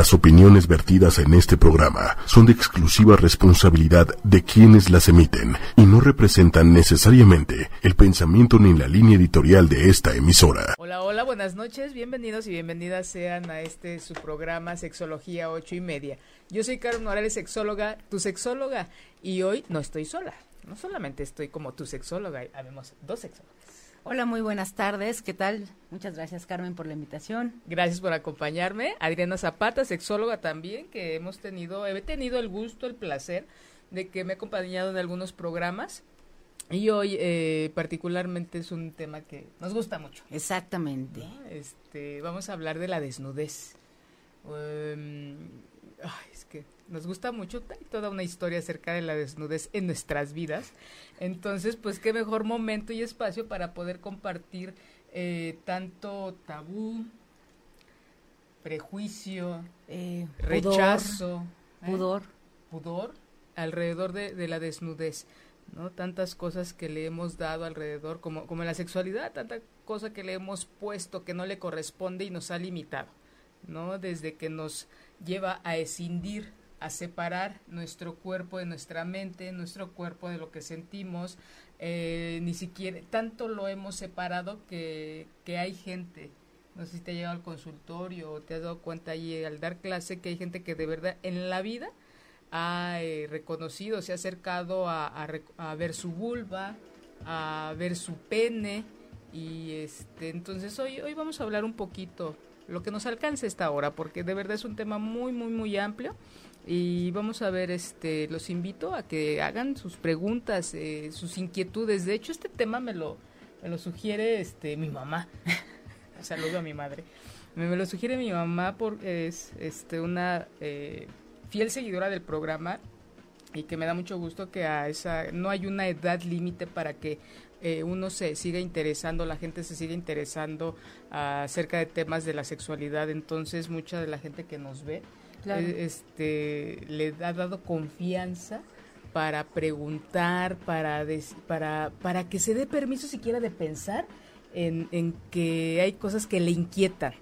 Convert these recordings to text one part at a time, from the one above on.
Las opiniones vertidas en este programa son de exclusiva responsabilidad de quienes las emiten y no representan necesariamente el pensamiento ni la línea editorial de esta emisora. Hola, hola, buenas noches, bienvenidos y bienvenidas sean a este su programa Sexología 8 y media. Yo soy Carmen Morales, sexóloga, tu sexóloga, y hoy no estoy sola. No solamente estoy como tu sexóloga, habemos dos sexólogas. Hola, muy buenas tardes. ¿Qué tal? Muchas gracias, Carmen, por la invitación. Gracias por acompañarme. Adriana Zapata, sexóloga también, que hemos tenido, he tenido el gusto, el placer de que me ha acompañado en algunos programas. Y hoy eh, particularmente es un tema que nos gusta mucho. Exactamente. Este, vamos a hablar de la desnudez. Em, es que nos gusta mucho, hay toda una historia acerca de la desnudez en nuestras vidas. Entonces, pues qué mejor momento y espacio para poder compartir eh, tanto tabú, prejuicio, eh, rechazo, ¿eh? pudor, pudor alrededor de, de, la desnudez. ¿no? Tantas cosas que le hemos dado alrededor, como, como la sexualidad, tanta cosa que le hemos puesto que no le corresponde y nos ha limitado, ¿no? Desde que nos lleva a escindir a separar nuestro cuerpo de nuestra mente, nuestro cuerpo de lo que sentimos. Eh, ni siquiera, tanto lo hemos separado que, que hay gente, no sé si te ha llegado al consultorio o te has dado cuenta ahí al dar clase que hay gente que de verdad en la vida ha eh, reconocido, se ha acercado a, a, a, ver su vulva, a ver su pene y este entonces hoy hoy vamos a hablar un poquito lo que nos alcance esta hora porque de verdad es un tema muy muy muy amplio y vamos a ver, este, los invito a que hagan sus preguntas, eh, sus inquietudes. De hecho, este tema me lo, me lo sugiere este, mi mamá. Saludo a mi madre. Me, lo sugiere mi mamá porque es este, una eh, fiel seguidora del programa y que me da mucho gusto que a esa no hay una edad límite para que eh, uno se siga interesando, la gente se siga interesando acerca de temas de la sexualidad. Entonces, mucha de la gente que nos ve eh, este, le ha dado confianza para preguntar, para, para, para que se dé permiso siquiera de pensar en, en que hay cosas que le inquietan.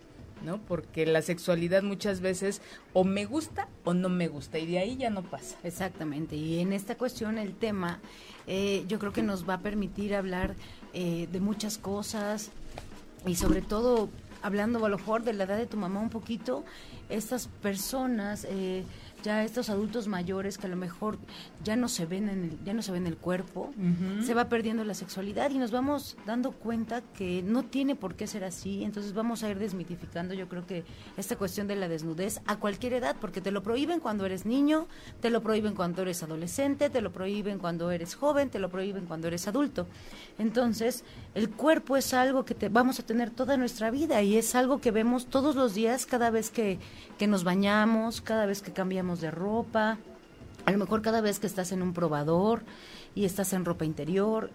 ¿no? Porque la sexualidad muchas veces o me gusta o no me gusta y de ahí ya no pasa. Exactamente. Y en esta cuestión el tema eh, yo creo que nos va a permitir hablar eh, de muchas cosas y sobre todo hablando a lo mejor de la edad de tu mamá un poquito, estas personas, eh, ya estos adultos mayores que a lo mejor ya no se ven en el, ya no se ven el cuerpo, se va perdiendo la sexualidad y nos vamos dando cuenta que no tiene por qué ser así, entonces vamos a ir desmitificando yo creo que esta cuestión de la desnudez a cualquier edad, porque te lo prohíben cuando eres niño, te lo prohíben cuando eres adolescente, te lo prohíben cuando eres joven, te lo prohíben cuando eres adulto. Entonces, el cuerpo es algo que te, vamos a tener toda nuestra vida y es algo que vemos todos los días cada vez que, que nos bañamos, cada vez que cambiamos de ropa, a lo mejor cada vez que estás en un probador y estás en ropa interior,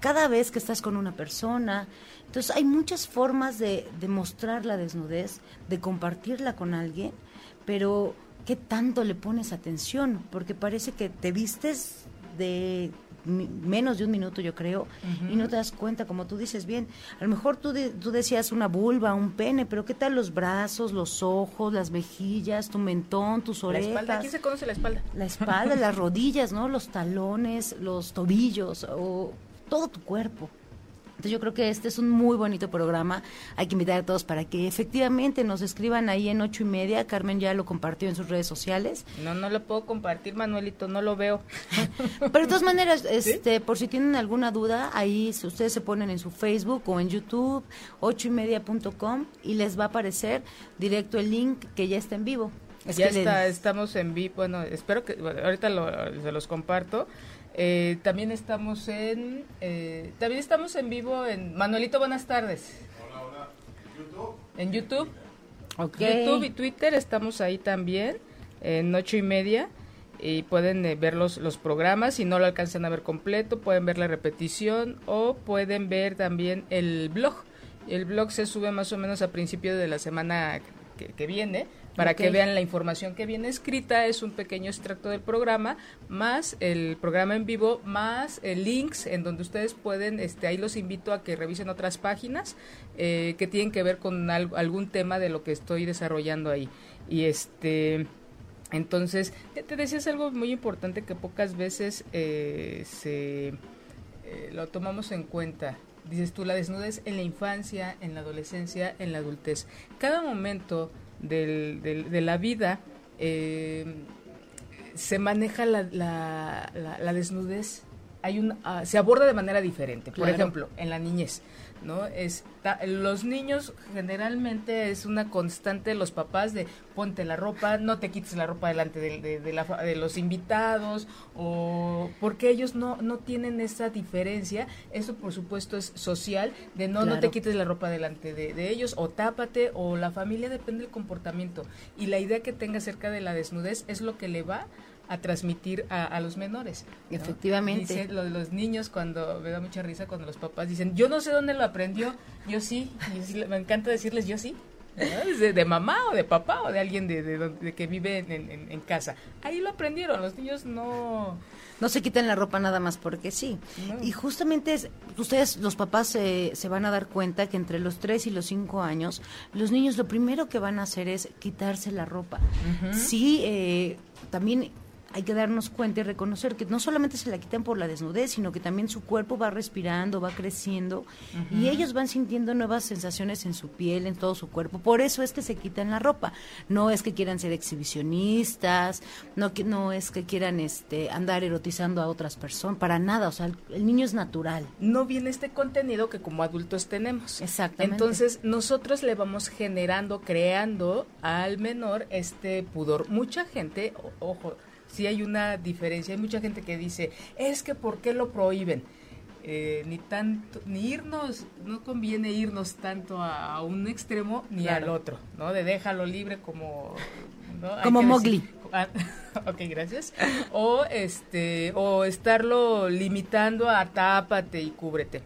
cada vez que estás con una persona. Entonces hay muchas formas de, de mostrar la desnudez, de compartirla con alguien, pero ¿qué tanto le pones atención? Porque parece que te vistes de menos de un minuto, yo creo, y no te das cuenta, como tú dices bien. A lo mejor tú, tú decías una vulva, un pene, pero ¿qué tal los brazos, los ojos, las mejillas, tu mentón, tus orejas? La espalda, ¿quién se conoce la espalda? La espalda, las rodillas, ¿no? Los talones, los tobillos, o todo tu cuerpo. Entonces yo creo que este es un muy bonito programa. Hay que invitar a todos para que efectivamente nos escriban ahí en ocho y media. Carmen ya lo compartió en sus redes sociales. No, no lo puedo compartir, Manuelito, no lo veo. Pero de todas maneras, este, por si tienen alguna duda, ahí ustedes se ponen en su Facebook o en YouTube, ocho y media.com y les va a aparecer directo el link que ya está en vivo. ya está, estamos en vivo. Bueno, espero que ahorita se los comparto. Eh, también estamos en eh, también estamos en vivo en Manuelito buenas tardes. Hola hola. YouTube en YouTube. Okay. YouTube y Twitter estamos ahí también en ocho y media y pueden eh, ver los, los programas. Si no lo alcanzan a ver completo pueden ver la repetición o pueden ver también el blog. El blog se sube más o menos a principios de la semana que, que, viene, para que vean la información que viene escrita, es un pequeño extracto del programa, más el programa en vivo, más eh, links en donde ustedes pueden, este, ahí los invito a que revisen otras páginas eh, que tienen que ver con al- algún tema de lo que estoy desarrollando ahí. Y este... Entonces, te- te decías algo muy importante que pocas veces eh, se eh, lo tomamos en cuenta. Dices tú, la desnudez en la infancia, en la adolescencia, en la adultez. Cada momento del- del- de la vida eh, se maneja la, la- la- la desnudez. Hay un, ah, se aborda de manera diferente. Por Claro. ejemplo, en la niñez, ¿no? Está, los niños generalmente es una constante de los papás de ponte la ropa, no te quites la ropa delante de, de- de la fa- de los invitados, o porque ellos no, no tienen esa diferencia. Eso, por supuesto, es social, de no, no te quites la ropa delante de, de ellos, o tápate, o la familia depende del comportamiento. Y la idea que tenga acerca de la desnudez es lo que le va a transmitir a, a los menores. ¿no? Efectivamente. Dice, lo de los niños cuando me da mucha risa cuando los papás dicen, yo no sé dónde lo aprendió, yo sí, y sí, me encanta decirles yo sí. Es De, de mamá o de papá o de alguien de, de, que vive en, en- en casa. Ahí lo aprendieron, los niños no... No se quiten la ropa nada más porque sí. No. Y justamente es- ustedes, los papás, eh, se van a dar cuenta que entre los 3 y los 5 años, los niños lo primero que van a hacer es quitarse la ropa. Sí, eh, también hay que darnos cuenta y reconocer que no solamente se la quitan por la desnudez, sino que también su cuerpo va respirando, va creciendo y ellos van sintiendo nuevas sensaciones en su piel, en todo su cuerpo. Por eso es que se quitan la ropa. No es que quieran ser exhibicionistas, no que no es que quieran este andar erotizando a otras personas, para nada, o sea, el, el niño es natural. no viene este contenido que como adultos tenemos. Exactamente. Entonces, nosotros le vamos generando, creando al menor este pudor. Mucha gente, ojo, sí hay una diferencia, hay mucha gente que dice, es que ¿por qué lo prohíben? Eh, ni tanto, ni irnos, no conviene irnos tanto a, a un extremo ni Claro. al otro, ¿no? De déjalo libre como... Como decir- Mowgli. Ah, ok, gracias. O este, o estarlo limitando a tápate y cúbrete.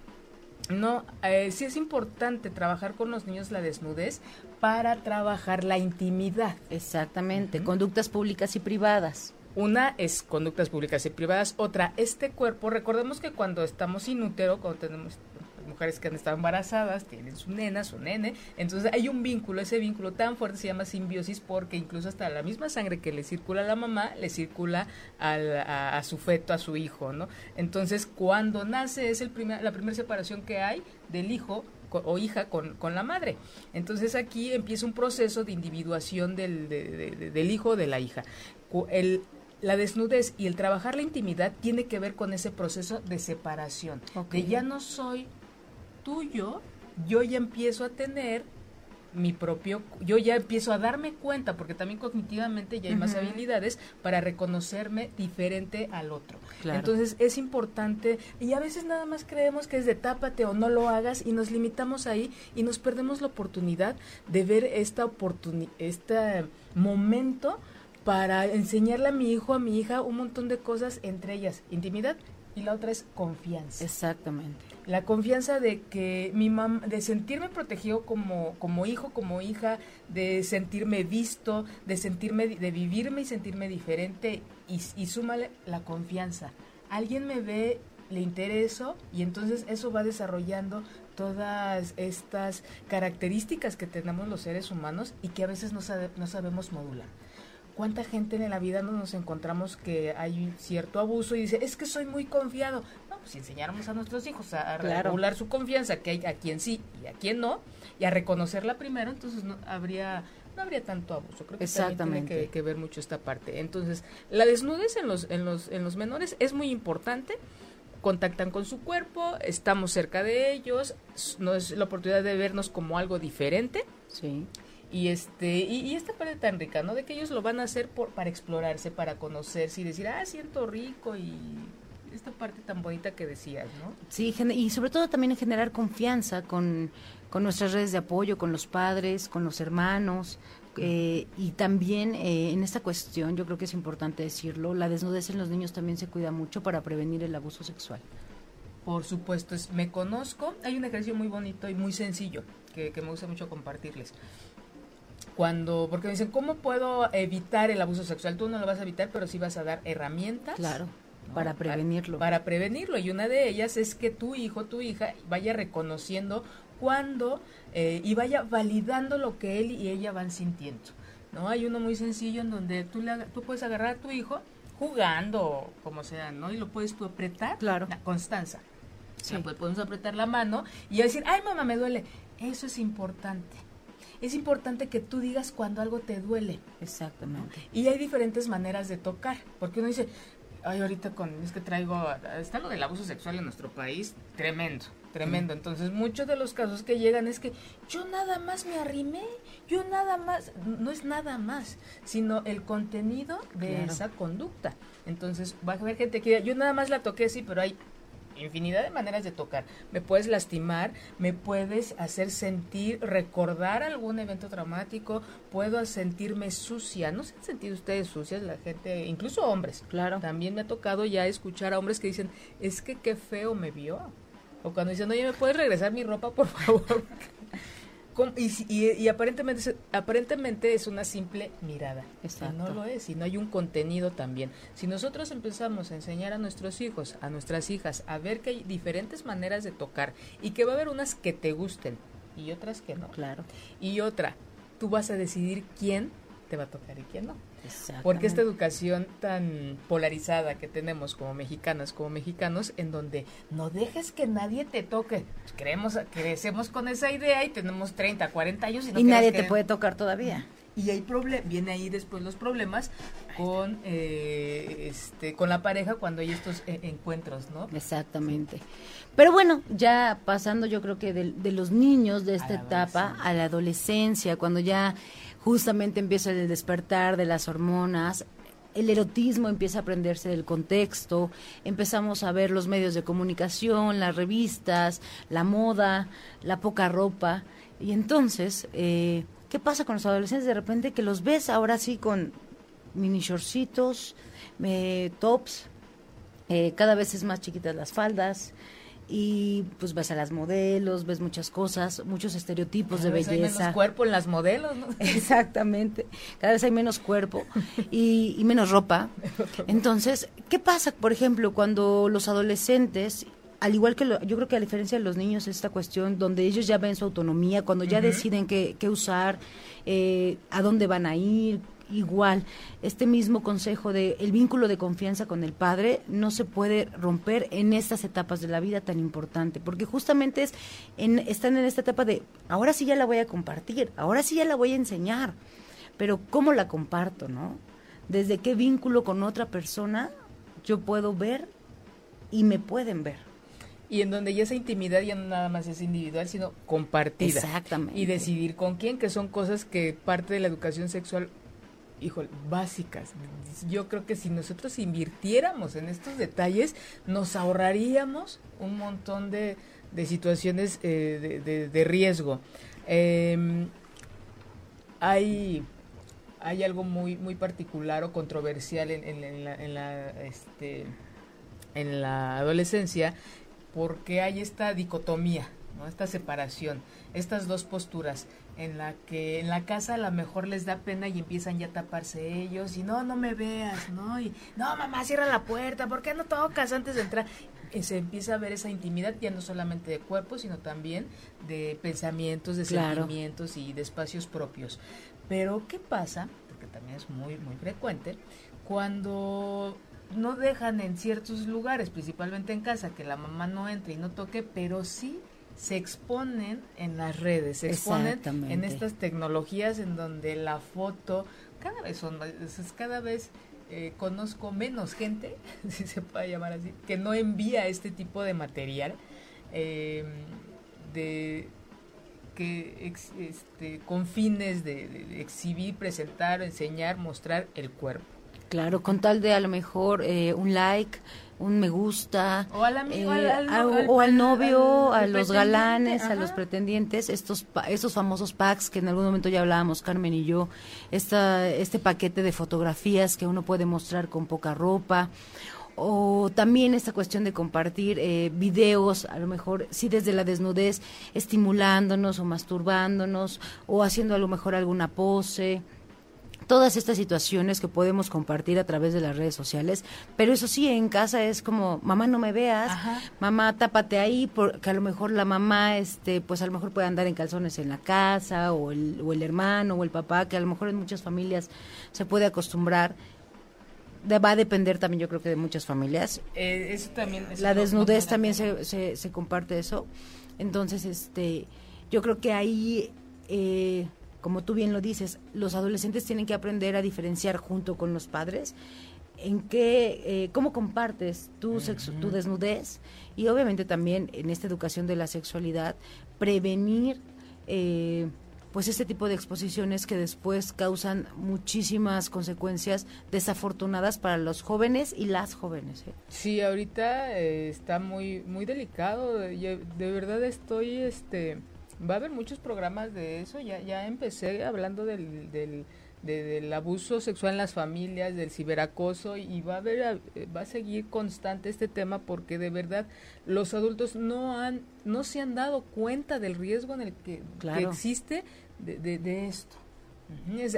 No, eh, sí es importante trabajar con los niños la desnudez para trabajar la intimidad. Exactamente, conductas públicas y privadas. Una es conductas públicas y privadas, otra, este cuerpo, recordemos que cuando estamos sin útero, cuando tenemos mujeres que han estado embarazadas, tienen su nena, su nene, entonces hay un vínculo, ese vínculo tan fuerte se llama simbiosis porque incluso hasta la misma sangre que le circula a la mamá, le circula al- a, a su feto, a su hijo, ¿no? Entonces cuando nace es el primer, la primera separación que hay del hijo o hija con, con la madre. Entonces aquí empieza un proceso de individuación del, de- de- de- del hijo o de la hija. El, la desnudez y el trabajar la intimidad tiene que ver con ese proceso de separación. Ok. De ya no soy tuyo, yo ya empiezo a tener mi propio, yo ya empiezo a darme cuenta, porque también cognitivamente ya hay más habilidades para reconocerme diferente al otro. Claro. Entonces es importante, y a veces nada más creemos que es de tápate o no lo hagas, y nos limitamos ahí y nos perdemos la oportunidad de ver esta oportunidad, este momento para enseñarle a mi hijo, a mi hija, un montón de cosas, entre ellas intimidad, y la otra es confianza Exactamente. la confianza de que mi mamá, de sentirme protegido como, como hijo, como hija, de sentirme visto, de sentirme, de vivirme y sentirme diferente y, y súmale la confianza. Alguien me ve, le intereso y entonces eso va desarrollando todas estas características que tenemos los seres humanos y que a veces no, sabe- no sabemos modular. ¿Cuánta gente en la vida no nos encontramos que hay cierto abuso y dice, es que soy muy confiado? No, pues si enseñáramos a nuestros hijos a, a Claro. regular su confianza, que hay a quien sí y a quien no, y a reconocerla primero, entonces no habría no habría tanto abuso. Creo que también tiene Exactamente. que, que ver mucho esta parte. Entonces, la desnudez en los, en los, en los menores es muy importante. Contactan con su cuerpo, estamos cerca de ellos, no es la oportunidad de vernos como algo diferente Sí. Y este y, y esta parte tan rica no de que ellos lo van a hacer por para explorarse para conocerse y decir ah siento rico y esta parte tan bonita que decías no Sí, y sobre todo también en generar confianza con, con nuestras redes de apoyo, con los padres, con los hermanos. eh, y también eh, en esta cuestión, yo creo que es importante decirlo, la desnudez en los niños también se cuida mucho para prevenir el abuso sexual. por supuesto es me conozco hay un ejercicio muy bonito y muy sencillo que, que me gusta mucho compartirles cuando, porque me dicen, ¿cómo puedo evitar el abuso sexual? Tú no lo vas a evitar, pero sí vas a dar herramientas. Claro, para prevenirlo. Para, prevenirlo. Y una de ellas es que tu hijo, tu hija, vaya reconociendo cuando eh, y vaya validando lo que él y ella van sintiendo. ¿no? Hay uno muy sencillo en donde tú, le, tú puedes agarrar a tu hijo jugando, como sea, ¿no? Y lo puedes tú apretar. Claro. La constanza. Sí. podemos apretar la mano y decir, ay mamá, me duele. Eso es importante. Es importante que tú digas cuando algo te duele. Exactamente. Y hay diferentes maneras de tocar, porque uno dice, ay, ahorita con, es que traigo, está lo del abuso sexual en nuestro país, tremendo, tremendo. Entonces, muchos de los casos que llegan es que yo nada más me arrimé, yo nada más, no es nada más, sino el contenido de claro. esa conducta. Entonces, va a haber gente que yo nada más la toqué, sí, pero hay infinidad de maneras de tocar. Me puedes lastimar, me puedes hacer sentir, recordar algún evento traumático, puedo sentirme sucia. ¿No se han sentido ustedes sucias? La gente, incluso hombres. Claro. También me ha tocado ya escuchar a hombres que dicen, es que qué feo me vio. O cuando dicen, oye, ¿me puedes regresar mi ropa, por favor? Y, y, y, aparentemente, aparentemente es una simple mirada. Exacto. no lo es, y no hay un contenido también. Si nosotros empezamos a enseñar a nuestros hijos, a nuestras hijas, a ver que hay diferentes maneras de tocar y que va a haber unas que te gusten y otras que no. Claro. Y otra, tú vas a decidir quién te va a tocar y quién no. Porque esta educación tan polarizada que tenemos como mexicanas, como mexicanos, en donde no dejes que nadie te toque. Creemos, crecemos con esa idea y tenemos 30, 40 años y, no y nadie te puede tocar todavía. Y hay problem viene ahí después los problemas con eh, este con la pareja cuando hay estos eh, encuentros, ¿no? Exactamente. Pero bueno, ya pasando yo creo que de, de los niños de esta etapa a la adolescencia, cuando ya justamente empieza el despertar de las hormonas, el erotismo empieza a aprenderse del contexto, empezamos a ver los medios de comunicación, las revistas, la moda, la poca ropa, y entonces, eh, ¿qué pasa con los adolescentes? De repente que los ves ahora sí con mini shortcitos, eh, tops, eh, cada vez es más chiquitas las faldas, y pues ves a las modelos, ves muchas cosas, muchos estereotipos Cada de vez belleza. Hay menos cuerpo en las modelos, ¿no? Exactamente. Cada vez hay menos cuerpo y, y menos ropa. Entonces, ¿qué pasa, por ejemplo, cuando los adolescentes al igual que lo, yo creo que a diferencia de los niños esta cuestión donde ellos ya ven su autonomía cuando ya uh -huh. deciden qué, qué usar eh, a dónde van a ir igual este mismo consejo de el vínculo de confianza con el padre no se puede romper en estas etapas de la vida tan importante porque justamente es en, están en esta etapa de ahora sí ya la voy a compartir ahora sí ya la voy a enseñar pero cómo la comparto no desde qué vínculo con otra persona yo puedo ver y me pueden ver y en donde ya esa intimidad ya no nada más es individual, sino compartida. Exactamente. Y decidir con quién, que son cosas que parte de la educación sexual, híjole, básicas. Yo creo que si nosotros invirtiéramos en estos detalles, nos ahorraríamos un montón de, de situaciones eh, de, de, riesgo. Eh, hay hay algo muy muy particular o controversial en, la, en la este en la adolescencia porque hay esta dicotomía, esta separación, estas dos posturas en la que en la casa a lo mejor les da pena y empiezan ya a taparse ellos y no, no me veas, ¿no? Y no, mamá, cierra la puerta, ¿por qué no tocas antes de entrar? Y se empieza a ver esa intimidad ya no solamente de cuerpo, sino también de pensamientos, de claro. sentimientos y de espacios propios. Pero, ¿qué pasa? Porque también es muy, muy frecuente, cuando no dejan en ciertos lugares, principalmente en casa, que la mamá no entre y no toque, pero sí se exponen en las redes, se exponen en estas tecnologías en donde la foto, cada vez son, cada vez eh, conozco menos gente, si se puede llamar así, que no envía este tipo de material, eh, de que ex, este, con fines de, de exhibir, presentar, enseñar, mostrar el cuerpo. Claro, con tal de a lo mejor eh, un like, un me gusta, o al, amigo, eh, al, al, al, o al novio, a los galanes, ajá. a los pretendientes, estos estos famosos packs que en algún momento ya hablábamos Carmen y yo, esta, este paquete de fotografías que uno puede mostrar con poca ropa, o también esta cuestión de compartir eh, videos, a lo mejor sí desde la desnudez, estimulándonos o masturbándonos o haciendo a lo mejor alguna pose todas estas situaciones que podemos compartir a través de las redes sociales, pero eso sí, en casa es como, mamá no me veas, mamá tápate ahí, porque a lo mejor la mamá, este, pues a lo mejor puede andar en calzones en la casa, o el, o el hermano, o el papá, que a lo mejor en muchas familias se puede acostumbrar va a depender también yo creo que de muchas familias. Eh, eso también la desnudez también se, se, comparte eso. Entonces, este, yo creo que ahí, eh, como tú bien lo dices, los adolescentes tienen que aprender a diferenciar junto con los padres en qué, eh, cómo compartes tu, tu desnudez y obviamente también en esta educación de la sexualidad, prevenir eh, pues este tipo de exposiciones que después causan muchísimas consecuencias desafortunadas para los jóvenes y las jóvenes. ¿eh? Sí, ahorita eh, está muy muy delicado. de verdad estoy, este, va a haber muchos programas de eso. Ya ya empecé hablando del, del del abuso sexual en las familias, del ciberacoso y va a haber va a seguir constante este tema porque de verdad los adultos no han no se han dado cuenta del riesgo en el que, que existe de, de, esto. Es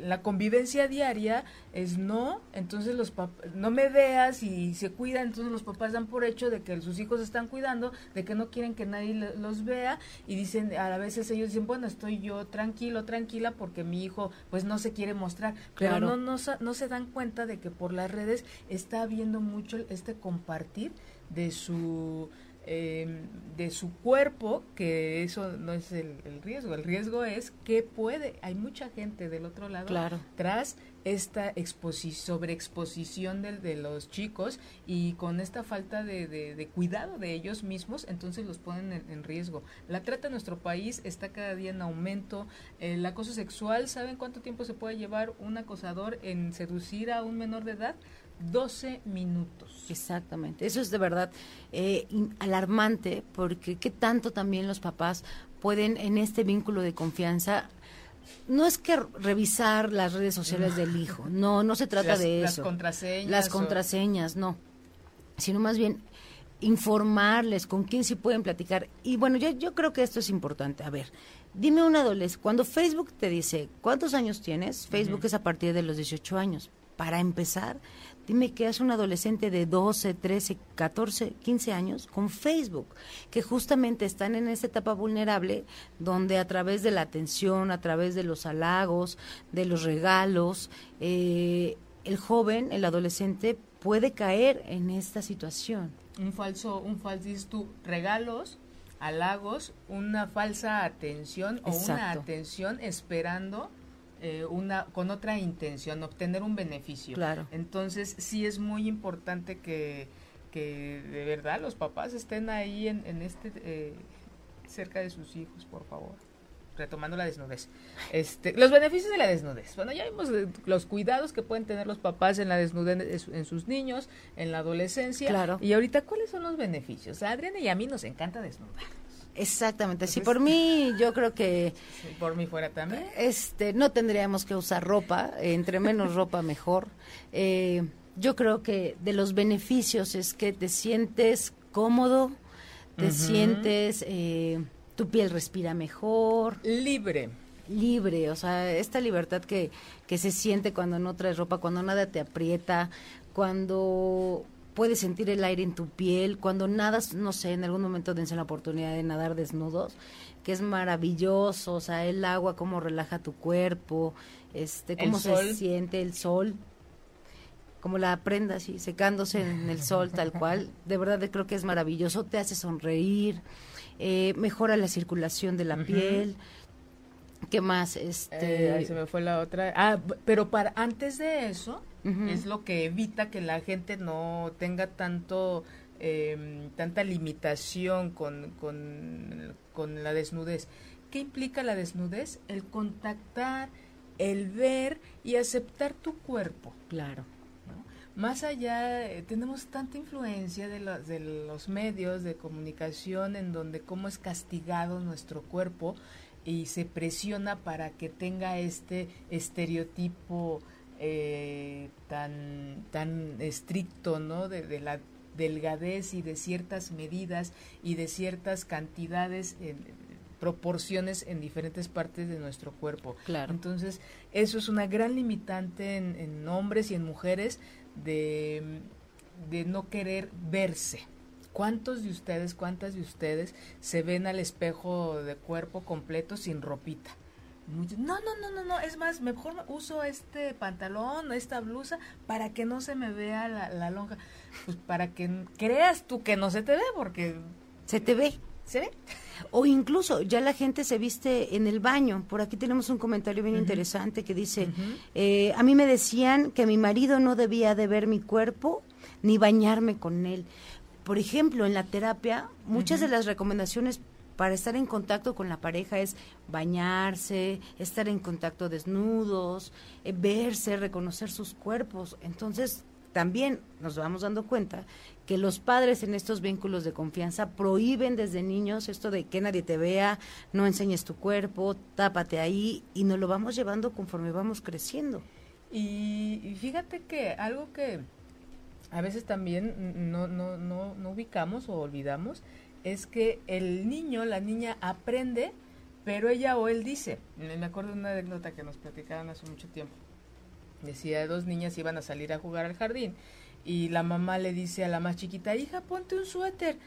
la convivencia diaria es no, entonces los no me veas y se cuidan, entonces los papás dan por hecho de que sus hijos están cuidando, de que no quieren que nadie los vea y dicen, a veces ellos dicen, bueno, estoy yo tranquilo, tranquila porque mi hijo pues no se quiere mostrar, pero no, no, no se dan cuenta de que por las redes está habiendo mucho este compartir de su Em, de su cuerpo, que eso no es el, riesgo, el riesgo es que puede, hay mucha gente del otro lado tras esta sobreexposición de, de, los chicos y con esta falta de, cuidado de ellos mismos, entonces los ponen en, riesgo. La trata en nuestro país está cada día en aumento. El acoso sexual, ¿saben cuánto tiempo se puede llevar un acosador en seducir a un menor de edad? 12 minutos. Exactamente, eso es de verdad eh, alarmante porque qué tanto también los papás pueden en este vínculo de confianza no es que revisar las redes sociales del hijo, no, no se trata de eso. Las contraseñas. Las contraseñas, no. Sino más bien informarles con quién sí pueden platicar. Y bueno, yo, yo creo que esto es importante. A ver, dime un adolescente, cuando Facebook te dice, ¿cuántos años tienes? Facebook es a partir de los 18 años. Para empezar, Dime que es un adolescente de 12, 13, 14, 15 años con Facebook, que justamente están en esa etapa vulnerable donde a través de la atención, a través de los halagos, de los regalos, eh, el joven, el adolescente puede caer en esta situación. Un falso, un falso, regalos, halagos, una falsa atención o una atención esperando eh, una con otra intención, obtener un beneficio. Claro. Entonces sí es muy importante que, que de verdad los papás estén ahí en, en este eh, cerca de sus hijos, por favor. Retomando la desnudez. Este, los beneficios de la desnudez. Bueno, ya vimos los cuidados que pueden tener los papás en la desnudez en sus niños, en la adolescencia. Claro. Y ahorita, ¿cuáles son los beneficios? A Adriana y a mí nos encanta desnudar. Exactamente, si por mí yo creo que por mí fuera también. Este, no tendríamos que usar ropa, entre menos ropa mejor. Eh, yo creo que de los beneficios es que te sientes cómodo, te sientes, eh, tu piel respira mejor, libre, libre, o sea, esta libertad que que se siente cuando no traes ropa, cuando nada te aprieta, cuando puedes sentir el aire en tu piel, cuando nadas, no sé, en algún momento dense la oportunidad de nadar desnudos, que es maravilloso, o sea, el agua, cómo relaja tu cuerpo, este, cómo se siente el sol, como la prenda así, secándose en el sol tal cual, de verdad creo que es maravilloso, te hace sonreír, eh, mejora la circulación de la piel, ¿qué más? Este... Eh, se me fue la otra. Ah, pero para antes de eso, es lo que evita que la gente no tenga tanto em, tanta limitación con, con, la desnudez. ¿Qué implica la desnudez? El contactar, el ver y aceptar tu cuerpo. Claro. Más allá, eh, tenemos tanta influencia de, de los medios de comunicación en donde cómo es castigado nuestro cuerpo y se presiona para que tenga este estereotipo eh, tan, tan estricto, ¿no? De, la delgadez y de ciertas medidas y de ciertas cantidades en proporciones en diferentes partes de nuestro cuerpo. Claro. Entonces, eso es una gran limitante en, en hombres y en mujeres de, de no querer verse. ¿Cuántos de ustedes, cuántas de ustedes se ven al espejo de cuerpo completo sin ropita? no, no, no, no, no, es más, mejor uso este pantalón, esta blusa, para que no se me vea la, la lonja. Pues para que creas tú que no se te ve, porque... Se te ve. ¿Se ve? O incluso ya la gente se viste en el baño. Por aquí tenemos un comentario bien interesante que dice, eh, a mí me decían que mi marido no debía de ver mi cuerpo ni bañarme con él. Por ejemplo, en la terapia, muchas de las recomendaciones para estar en contacto con la pareja es bañarse, estar en contacto desnudos, eh, verse, reconocer sus cuerpos. Entonces, también nos vamos dando cuenta que los padres en estos vínculos de confianza prohíben desde niños esto de que nadie te vea, no enseñes tu cuerpo, tápate ahí y nos lo vamos llevando conforme vamos creciendo. Y, fíjate que algo que a veces también no, no, no, no ubicamos o olvidamos es que el niño, la niña aprende, pero ella o él dice. Me acuerdo de una anécdota que nos platicaron hace mucho tiempo. Decía, dos niñas iban a salir a jugar al jardín y la mamá le dice a la más chiquita, hija, ponte un suéter.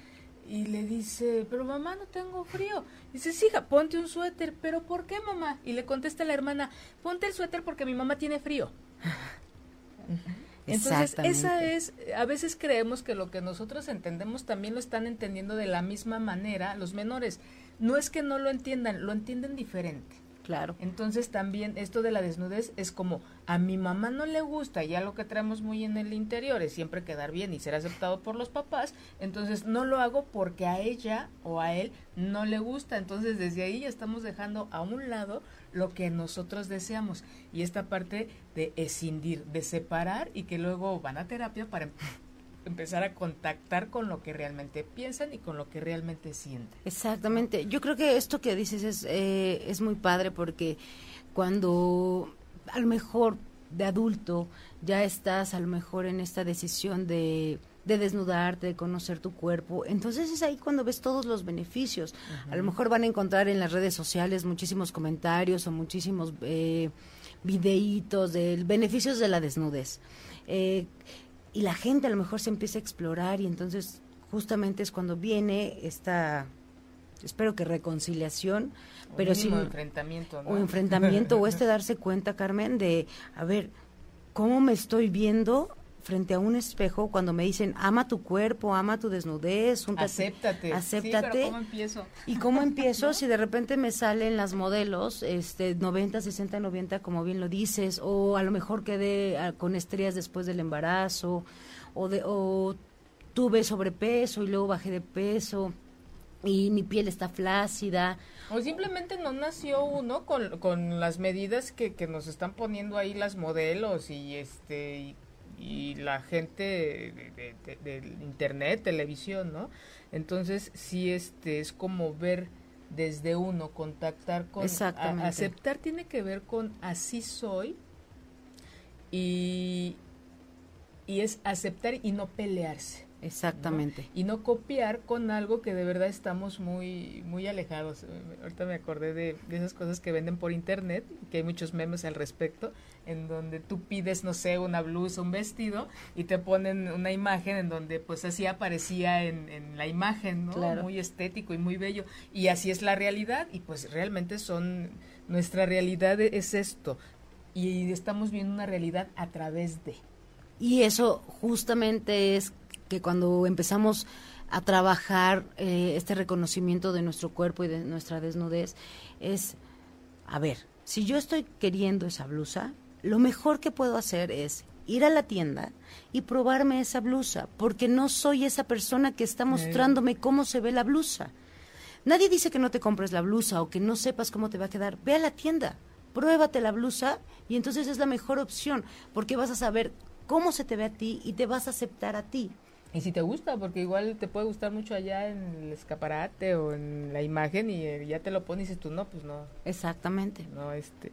Y le dice, pero mamá, no tengo frío. dice, sí, hija, ponte un suéter. ¿Pero por qué, mamá? Y le contesta la hermana, ponte el suéter porque mi mamá tiene frío. Entonces, esa es, a veces creemos que lo que nosotros entendemos también lo están entendiendo de la misma manera los menores. No es que no lo entiendan, lo entienden diferente. Claro. Entonces también esto de la desnudez es como a mi mamá no le gusta, ya lo que traemos muy en el interior es siempre quedar bien y ser aceptado por los papás, entonces no lo hago porque a ella o a él no le gusta, entonces desde ahí ya estamos dejando a un lado lo que nosotros deseamos y esta parte de escindir, de separar y que luego van a terapia para empezar a contactar con lo que realmente piensan y con lo que realmente sienten. Exactamente. Yo creo que esto que dices es, eh, es muy padre porque cuando a lo mejor de adulto ya estás a lo mejor en esta decisión de, de desnudarte, de conocer tu cuerpo, entonces es ahí cuando ves todos los beneficios. A lo mejor van a encontrar en las redes sociales muchísimos comentarios o muchísimos eh, videitos de beneficios de la desnudez. Eh, y la gente a lo mejor se empieza a explorar y entonces justamente es cuando viene esta espero que reconciliación pero sin enfrentamiento o enfrentamiento o este darse cuenta Carmen de a ver cómo me estoy viendo frente a un espejo cuando me dicen ama tu cuerpo, ama tu desnudez, acéptate, acéptate. ¿cómo empiezo? ¿Y cómo empiezo si de repente me salen las modelos, este 90, 60, 90 como bien lo dices o a lo mejor quedé ah, con estrías después del embarazo o de o tuve sobrepeso y luego bajé de peso y mi piel está flácida. O simplemente no nació uno con, con las medidas que, que nos están poniendo ahí las modelos y este y la gente de, internet, televisión, ¿no? Entonces sí este es como ver desde uno, contactar con aceptar tiene que ver con así soy y y es aceptar y no pelearse. Exactamente. Y no copiar con algo que de verdad estamos muy muy alejados. Ahorita me acordé de, de esas cosas que venden por internet, que hay muchos memes al respecto, en donde tú pides, no sé, una blusa, un vestido, y te ponen una imagen en donde pues así aparecía en, en la imagen, ¿no? Muy estético y muy bello. Y así es la realidad, y pues realmente son, nuestra realidad es esto. Y estamos viendo una realidad a través de. Y eso justamente es que cuando empezamos a trabajar eh, este reconocimiento de nuestro cuerpo y de nuestra desnudez, es, a ver, si yo estoy queriendo esa blusa, lo mejor que puedo hacer es ir a la tienda y probarme esa blusa, porque no soy esa persona que está mostrándome cómo se ve la blusa. Nadie dice que no te compres la blusa o que no sepas cómo te va a quedar. Ve a la tienda, pruébate la blusa y entonces es la mejor opción, porque vas a saber cómo se te ve a ti y te vas a aceptar a ti. Y si te gusta, porque igual te puede gustar mucho allá en el escaparate o en la imagen y eh, ya te lo pones y dices tú, no, pues no. Exactamente. No, este.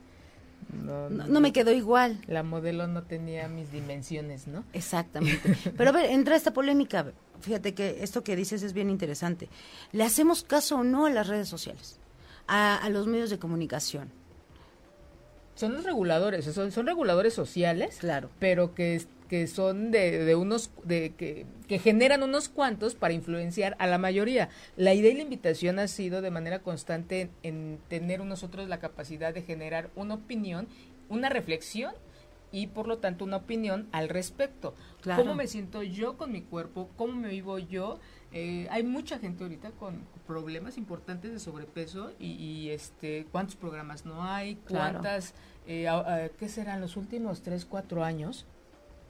No, no, me quedó igual. La modelo no tenía mis dimensiones, ¿no? Exactamente. Pero a ver, entra esta polémica. Fíjate que esto que dices es bien interesante. ¿Le hacemos caso o no a las redes sociales? A, a los medios de comunicación. Son los reguladores, son, son reguladores sociales, claro. pero que que son de, de unos de que, que, generan unos cuantos para influenciar a la mayoría. La idea y la invitación ha sido de manera constante en, tener nosotros la capacidad de generar una opinión, una reflexión y por lo tanto una opinión al respecto. ¿Cómo me siento yo con mi cuerpo? ¿Cómo me vivo yo? Eh, hay mucha gente ahorita con problemas importantes de sobrepeso y, este cuántos programas no hay, cuántas, eh, ¿qué serán los últimos tres, cuatro años?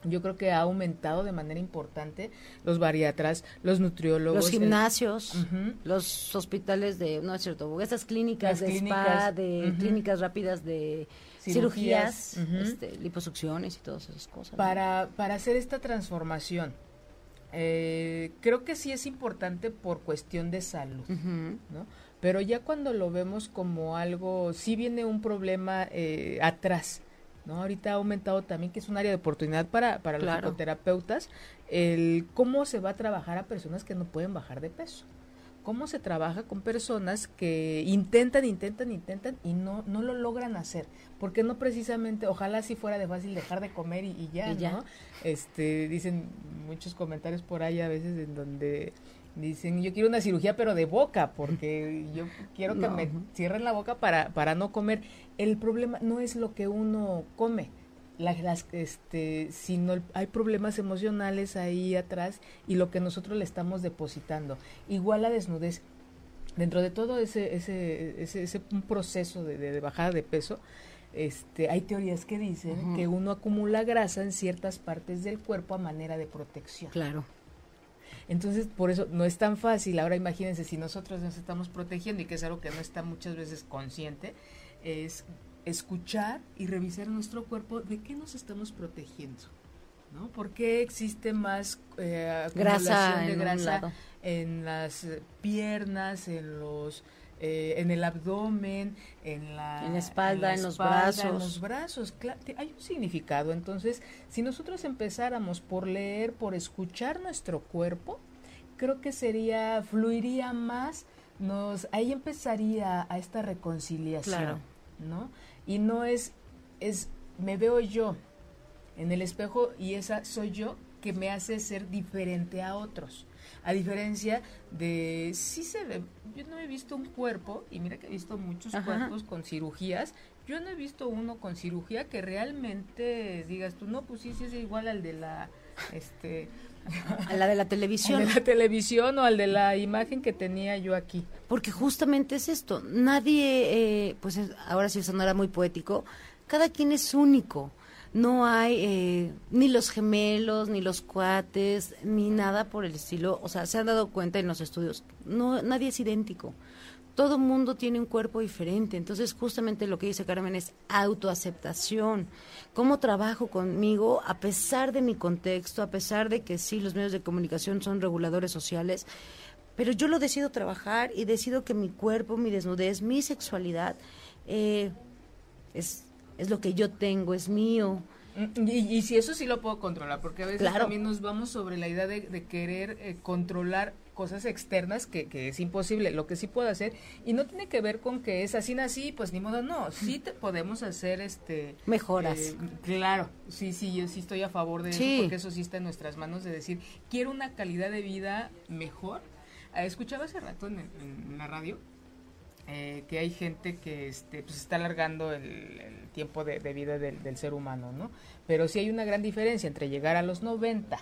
Yo creo que ha aumentado de manera importante los bariatras, los nutriólogos, los gimnasios, los hospitales de, no es cierto, esas clínicas de spa, de clínicas rápidas de cirugías, este, liposucciones y todas esas cosas. Para, para hacer esta transformación, eh, creo que sí es importante por cuestión de salud, ¿no? Pero ya cuando lo vemos como algo, sí viene un problema eh, atrás, ¿no? Ahorita ha aumentado también, que es un área de oportunidad para, para los psicoterapeutas, el cómo se va a trabajar a personas que no pueden bajar de peso. Cómo se trabaja con personas que intentan, intentan, intentan y no, no lo logran hacer. Porque no precisamente, ojalá si fuera de fácil dejar de comer y, ya, ¿no? Este, dicen muchos comentarios por ahí a veces en donde Dicen, yo quiero una cirugía pero de boca, porque yo quiero que me cierren la boca para, para no comer. El problema no es lo que uno come, las, este, sino hay problemas emocionales ahí atrás y lo que nosotros le estamos depositando. Igual la desnudez. Dentro de todo ese, ese, ese, ese un proceso de, bajada de peso, este, hay teorías que dicen que uno acumula grasa en ciertas partes del cuerpo a manera de protección. Claro. Entonces, por eso no es tan fácil. Ahora imagínense, si nosotros nos estamos protegiendo, y que es algo que no está muchas veces consciente, es escuchar y revisar nuestro cuerpo de qué nos estamos protegiendo. ¿no? ¿Por qué existe más eh, grasa de grasa en las piernas, en los eh, en el abdomen, en la, espalda, en, los brazos. En los brazos, hay un significado. Entonces, si nosotros empezáramos por leer, por escuchar nuestro cuerpo, creo que sería, fluiría más, nos, ahí empezaría a esta reconciliación, ¿no? Y no es, es, me veo yo en el espejo y esa soy yo que me hace ser diferente a otros. A diferencia de, sí se ve, yo no he visto un cuerpo, y mira que he visto muchos cuerpos con cirugías, yo no he visto uno con cirugía que realmente digas tú, no, pues sí, sí es igual al de la, este... A la de la televisión. de la televisión o al de la imagen que tenía yo aquí. Porque justamente es esto, nadie, eh, pues ahora sí sonará muy poético, cada quien es único no hay eh, ni los gemelos, ni los cuates, ni nada por el estilo. O sea, se han dado cuenta en los estudios, no, nadie es idéntico. Todo mundo tiene un cuerpo diferente. Entonces, justamente lo que dice Carmen es autoaceptación. ¿Cómo trabajo conmigo a pesar de mi contexto, a pesar de que sí, los medios de comunicación son reguladores sociales? Pero yo lo decido trabajar y decido que mi cuerpo, mi desnudez, mi sexualidad eh, es es lo que yo tengo, es mío. Mm, y, si eso sí lo puedo controlar, porque a veces también nos vamos sobre la idea de, querer eh, controlar cosas externas que, que, es imposible, lo que sí puedo hacer, y no tiene que ver con que es así nací, pues ni modo, no, sí te podemos hacer este mejoras. Eh, claro, sí, sí, yo sí estoy a favor de eso, porque eso sí está en nuestras manos de decir, quiero una calidad de vida mejor. Eh, escuchaba hace rato en, la radio que hay gente que este, pues está alargando el tiempo de, vida del, ser humano, ¿no? Pero sí hay una gran diferencia entre llegar a los 90,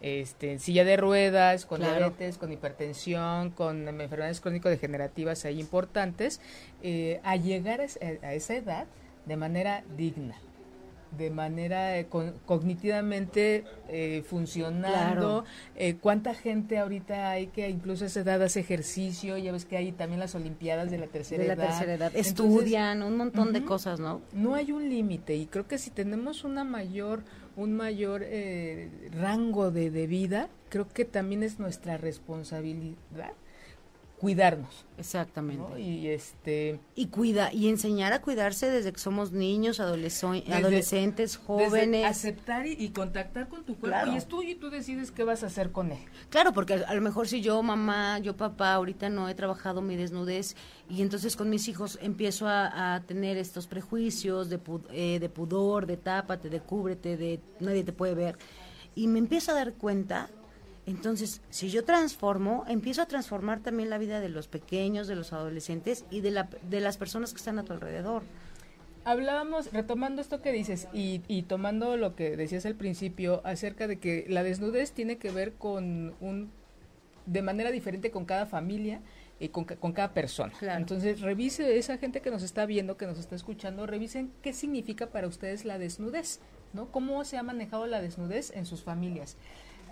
este, en silla de ruedas, con diabetes, con hipertensión, con enfermedades crónico-degenerativas ahí importantes, eh, a llegar a esa edad de manera digna de manera eh, cognitivamente eh, funcionando. Eh, ¿Cuánta gente ahorita hay que incluso a esa edad hace ejercicio? Ya ves que hay también las Olimpiadas de la tercera de edad. la tercera edad. Estudian un montón de cosas, ¿no? No hay un límite y creo que si tenemos una mayor, un mayor rango de, de vida, creo que también es nuestra responsabilidad cuidarnos. Exactamente. ¿no? Y este y cuida y enseñar a cuidarse desde que somos niños, adolescentes, Desde- adolescentes, desde jóvenes. aceptar y, y contactar con tu cuerpo Claro. y es tuyo y tú decides qué vas a hacer con él. Claro, porque a a lo mejor si yo, mamá, yo, papá, ahorita no he trabajado mi desnudez y entonces con mis hijos empiezo a, a tener estos prejuicios de, pu- eh, de pudor, de tápate, de cúbrete, de nadie te puede ver. Y me empiezo a dar cuenta, entonces, si yo transformo, empiezo a transformar también la vida de los pequeños, de los adolescentes y de, la, de las personas que están a tu alrededor. Hablábamos, retomando esto que dices y, y tomando lo que decías al principio acerca de que la desnudez tiene que ver con un, de manera diferente con cada familia y con, con cada persona. Claro. Entonces, revise esa gente que nos está viendo, que nos está escuchando, revisen qué significa para ustedes la desnudez, ¿no? ¿Cómo se ha manejado la desnudez en sus familias?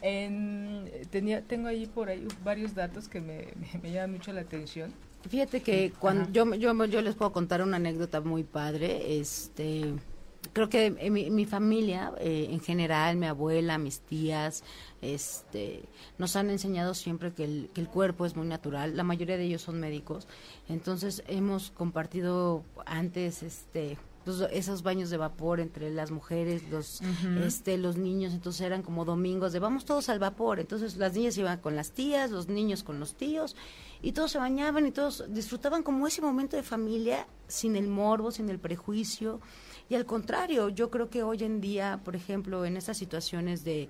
En- tenía, tengo ahí por ahí varios datos que me, me, me llaman mucho la atención. Fíjate que cuando yo, yo, yo les puedo contar una anécdota muy padre. Este, creo que en mi, mi familia, eh, en general, mi abuela, mis tías, este, nos han enseñado siempre que el, que el cuerpo es muy natural. La mayoría de ellos son médicos. Entonces hemos compartido antes, este, los- esos baños de vapor entre las mujeres, los, este, los niños. Entonces eran como domingos de vamos todos al vapor. Entonces las niñas iban con las tías, los niños con los tíos y todos se bañaban y todos disfrutaban como ese momento de familia sin el morbo, sin el prejuicio. Y al contrario, yo creo que hoy en día, por ejemplo, en estas situaciones de,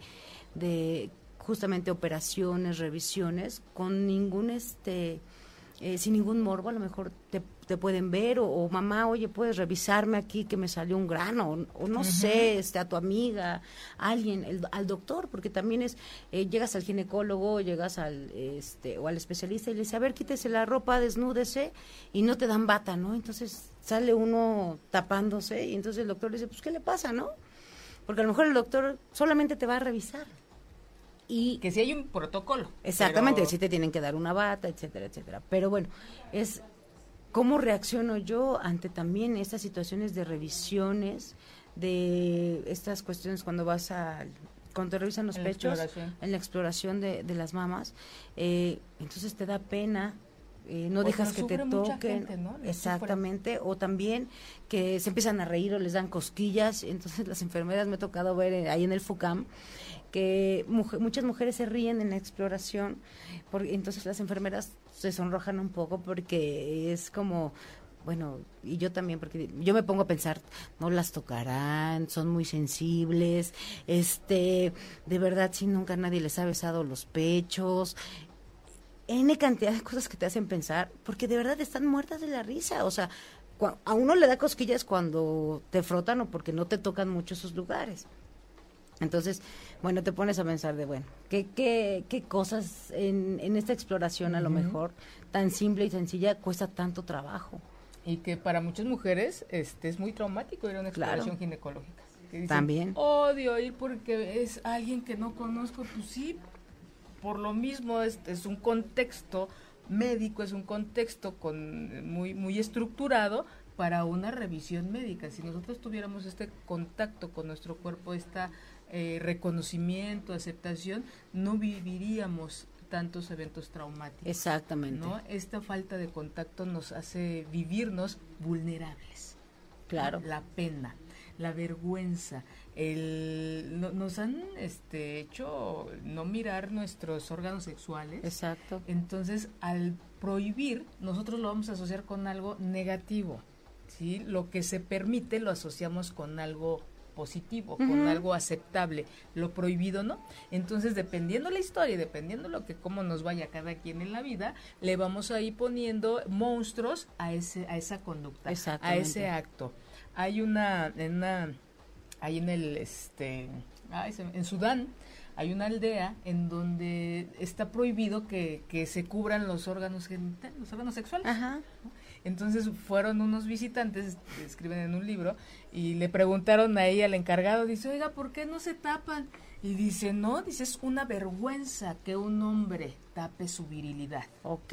de justamente operaciones, revisiones, con ningún este eh, sin ningún morbo, a lo mejor te, te pueden ver, o, o, mamá, oye, puedes revisarme aquí que me salió un grano, o, o no sé, este, a tu amiga, a alguien, el- al doctor, porque también es, eh, llegas al ginecólogo, llegas al, este, o al especialista y le dice, a ver, quítese la ropa, desnúdese, y no te dan bata, ¿no? Entonces sale uno tapándose, y entonces el doctor le dice, pues, ¿qué le pasa, no? Porque a lo mejor el doctor solamente te va a revisar. Y Que si hay un protocolo. Exactamente, pero- sí te tienen que dar una bata, etcétera, etcétera. Pero bueno, es cómo reacciono yo ante también estas situaciones de revisiones, de estas cuestiones cuando vas a cuando te revisan los En pechos, en la exploración de, de las mamas, eh, entonces te da pena, eh, no Pues dejas que te toquen, gente, ¿no? Lo sufre. exactamente, o también que se empiezan a reír o les dan cosquillas, entonces las enfermeras me ha tocado ver eh, ahí en el FUCAM que muchas mujeres se ríen en la exploración, porque entonces las enfermeras se sonrojan un poco porque es como, bueno, y yo también, porque yo me pongo a pensar, no las tocarán, son muy sensibles, este, de verdad, si nunca nadie les ha besado los pechos, N cantidad de cosas que te hacen pensar, porque de verdad están muertas de la risa, o sea, a uno le da cosquillas cuando te frotan o porque no te tocan mucho esos lugares. Entonces, bueno, te pones a pensar de, bueno, ¿qué, qué, qué cosas en, en esta exploración a lo Ujú. mejor tan simple y sencilla cuesta tanto trabajo? Y que para muchas mujeres este es muy traumático ir a una Claro. exploración ginecológica. Que dicen, También. Odio ir porque es alguien que no conozco. Pues sí, por lo mismo es, es un contexto médico, es un contexto con muy, muy estructurado para una revisión médica. Si nosotros tuviéramos este contacto con nuestro cuerpo, esta eh, reconocimiento, aceptación, no viviríamos tantos eventos traumáticos. Exactamente. ¿no? Esta falta de contacto nos hace vivirnos vulnerables. Claro. La pena, la vergüenza, el, no- nos han este, hecho no mirar nuestros órganos sexuales. Exacto. Entonces, al prohibir, nosotros lo vamos a asociar con algo negativo. ¿sí? Lo que se permite lo asociamos con algo positivo, con algo aceptable. Lo prohibido no. Entonces, dependiendo la historia, y dependiendo lo que cómo nos vaya cada quien en la vida, le vamos a ir poniendo monstruos a ese a esa conducta, a ese acto. Hay una en una ahí en el este en Sudán hay una aldea en donde está prohibido que, que se cubran los órganos genitales, los órganos sexuales. Ajá. Entonces fueron unos visitantes, escriben en un libro, y le preguntaron ahí al encargado, dice, oiga, ¿por qué no se tapan? Y dice, no, dice, es una vergüenza que un hombre tape su virilidad. Ok,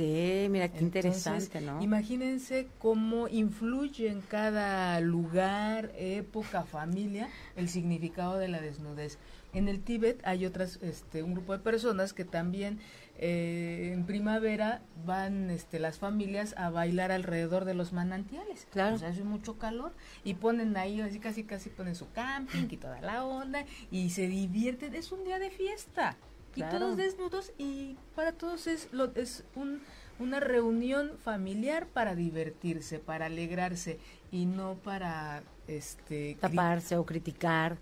mira qué interesante, ¿no? Imagínense cómo influye en cada lugar, época, familia, el significado de la desnudez. En el Tíbet hay otras, este, un grupo de personas que también eh, en primavera van este, las familias a bailar alrededor de los manantiales. Claro. O sea, hace mucho calor y ponen ahí, así casi casi ponen su camping y toda la onda y se divierten. Es un día de fiesta. Y todos desnudos y para todos es, lo, es un, una reunión familiar para divertirse, para alegrarse y no para este taparse o criticar.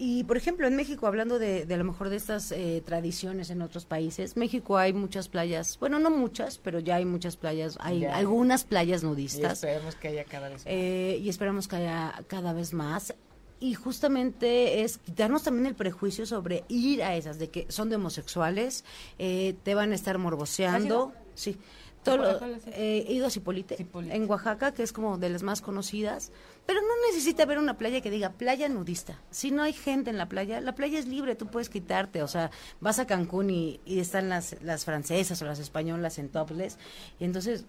Y, por ejemplo, en México, hablando de, de a lo mejor de estas eh, tradiciones en otros países, México hay muchas playas, bueno, no muchas, pero ya hay muchas playas, hay Ya. algunas playas y nudistas. esperemos que haya cada vez más. Eh, y esperamos que haya cada vez más. Y justamente es quitarnos también el prejuicio sobre ir a esas, de que son de homosexuales, eh, te van a estar morboseando. Sí. Todo eh, he ido a Cipolite, Cipolite. en Oaxaca, que es como de las más conocidas, pero no necesita haber una playa que diga playa nudista. Si no hay gente en la playa, la playa es libre, tú puedes quitarte, o sea, vas a Cancún y, y están las, las francesas o las españolas en topless, y entonces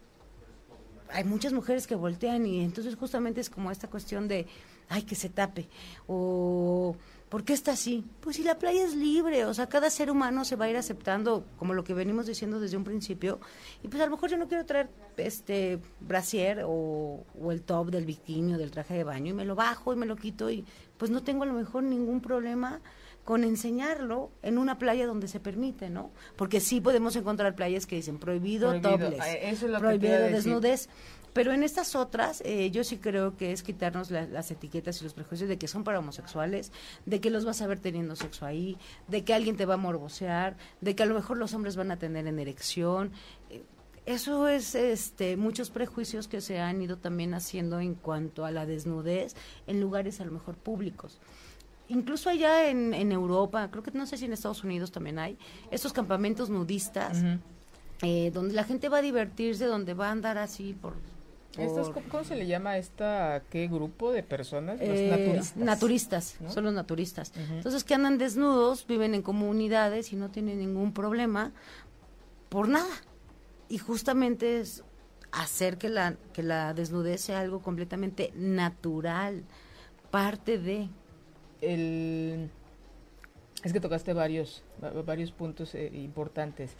hay muchas mujeres que voltean y entonces justamente es como esta cuestión de, ay, que se tape, o ¿por qué está así? Pues si la playa es libre, o sea, cada ser humano se va a ir aceptando, como lo que venimos diciendo desde un principio, y pues a lo mejor yo no quiero traer este brasier o, o el top del bikini o del traje de baño y me lo bajo y me lo quito y pues no tengo a lo mejor ningún problema con enseñarlo en una playa donde se permite, ¿no? Porque sí podemos encontrar playas que dicen prohibido, Prohibido, topless, eh, eso es lo prohibido decir. Pero en estas otras, eh, yo sí creo que es quitarnos la- las etiquetas y los prejuicios de que son para homosexuales, de que los vas a ver teniendo sexo ahí, de que alguien te va a morbosear, de que a lo mejor los hombres van a tener en erección. Eh, Eso es este, muchos prejuicios que se han ido también haciendo en cuanto a la desnudez en lugares a lo mejor públicos. Incluso allá en, en Europa, creo que no sé si en Estados Unidos también hay, estos campamentos nudistas, eh, donde la gente va a divertirse, donde va a andar así por... Por- ¿Cómo se le llama a esta, qué grupo de personas? Los eh, naturistas. naturistas, ¿no? son los naturistas. Entonces que andan desnudos, viven en comunidades y no tienen ningún problema por nada. Y justamente es hacer que la, que la desnudez sea algo completamente natural, parte de... el es que tocaste varios va- varios puntos eh, importantes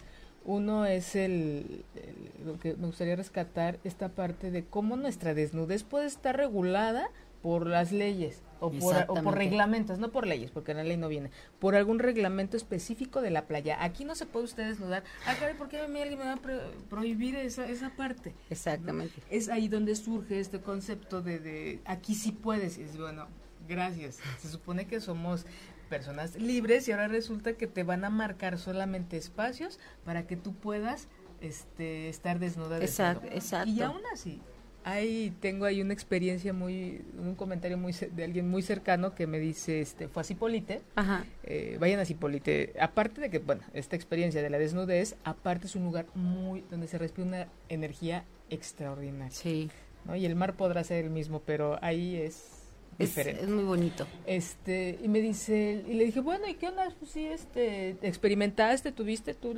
uno es el, el- lo que me gustaría rescatar esta parte de cómo nuestra desnudez puede estar regulada por las leyes o por, o por reglamentos, no por leyes, porque en la ley no viene, por algún reglamento específico de la playa. Aquí no se puede usted desnudar. Ah, caray, ¿por qué a mí alguien me va a pro- prohibir esa, esa parte? Exactamente. es ahí donde surge este concepto de, de aquí sí puedes. Y es bueno, gracias. Se supone que somos personas libres y ahora resulta que te van a marcar solamente espacios para que tú puedas este, estar desnuda. Exacto, desnudo. exacto. Y aún así, ahí tengo ahí una experiencia muy, un comentario muy de alguien muy cercano que me dice, este, fue a Cipolite, Ajá. eh, vayan a Cipolite. Aparte de que, bueno, esta experiencia de la desnudez, aparte es un lugar muy, donde se respira una energía extraordinaria. Sí. ¿no? Y el mar podrá ser el mismo, pero ahí es Es, diferente. es muy bonito. Este, y me dice, y le dije, bueno, ¿y qué onda? Pues sí, este, experimentaste, tuviste tú,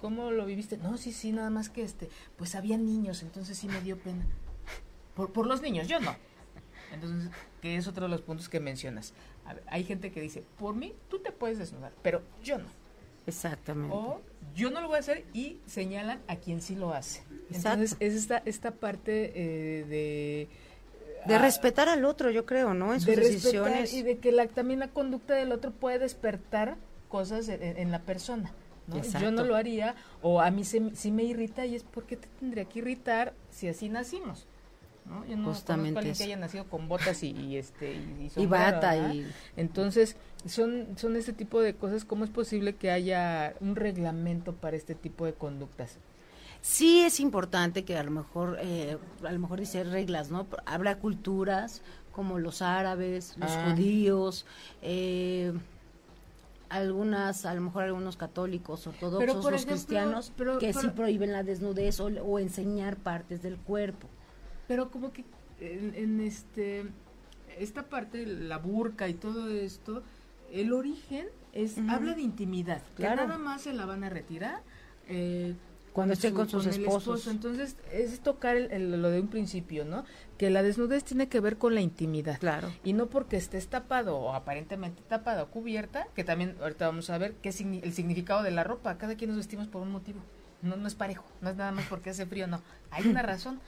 ¿cómo lo viviste? No, sí, sí, nada más que este, pues había niños, entonces sí me dio pena. Por, por los niños, yo no. Entonces, que es otro de los puntos que mencionas. A ver, hay gente que dice, por mí, tú te puedes desnudar, pero yo no. Exactamente. O yo no lo voy a hacer y señalan a quien sí lo hace. Exacto. Entonces, es esta, esta parte eh, de... de ah, respetar al otro, yo creo, ¿no? En sus de decisiones. y de que la, también la conducta del otro puede despertar cosas en, en la persona. ¿no? Yo no lo haría, o a mí se, sí me irrita, y es porque te tendría que irritar si así nacimos. ¿no? Yo no Justamente conozco a que haya nacido con botas y, y este y, y bata ¿verdad? y Entonces, son, son este tipo de cosas, ¿cómo es posible que haya un reglamento para este tipo de conductas? Sí es importante que a lo mejor eh, a lo mejor dice reglas no habrá culturas como los árabes los Ah. judíos eh, algunas a lo mejor algunos católicos ortodoxos los ejemplo, cristianos pero- que sí prohíben la desnudez o, o enseñar partes del cuerpo Pero como que en, en este esta parte, la burka y todo esto, el origen es habla de intimidad, Claro. que nada más se la van a retirar eh, Cuando estén con sus esposos. esposo. Entonces, es tocar el- el- lo de un principio, ¿no? Que la desnudez tiene que ver con la intimidad. Claro. Y no porque estés tapado o aparentemente tapada o cubierta, que también ahorita vamos a ver qué el significado de la ropa. Cada quien nos vestimos por un motivo. No, no es parejo, no es nada más porque hace frío, no. Hay una razón,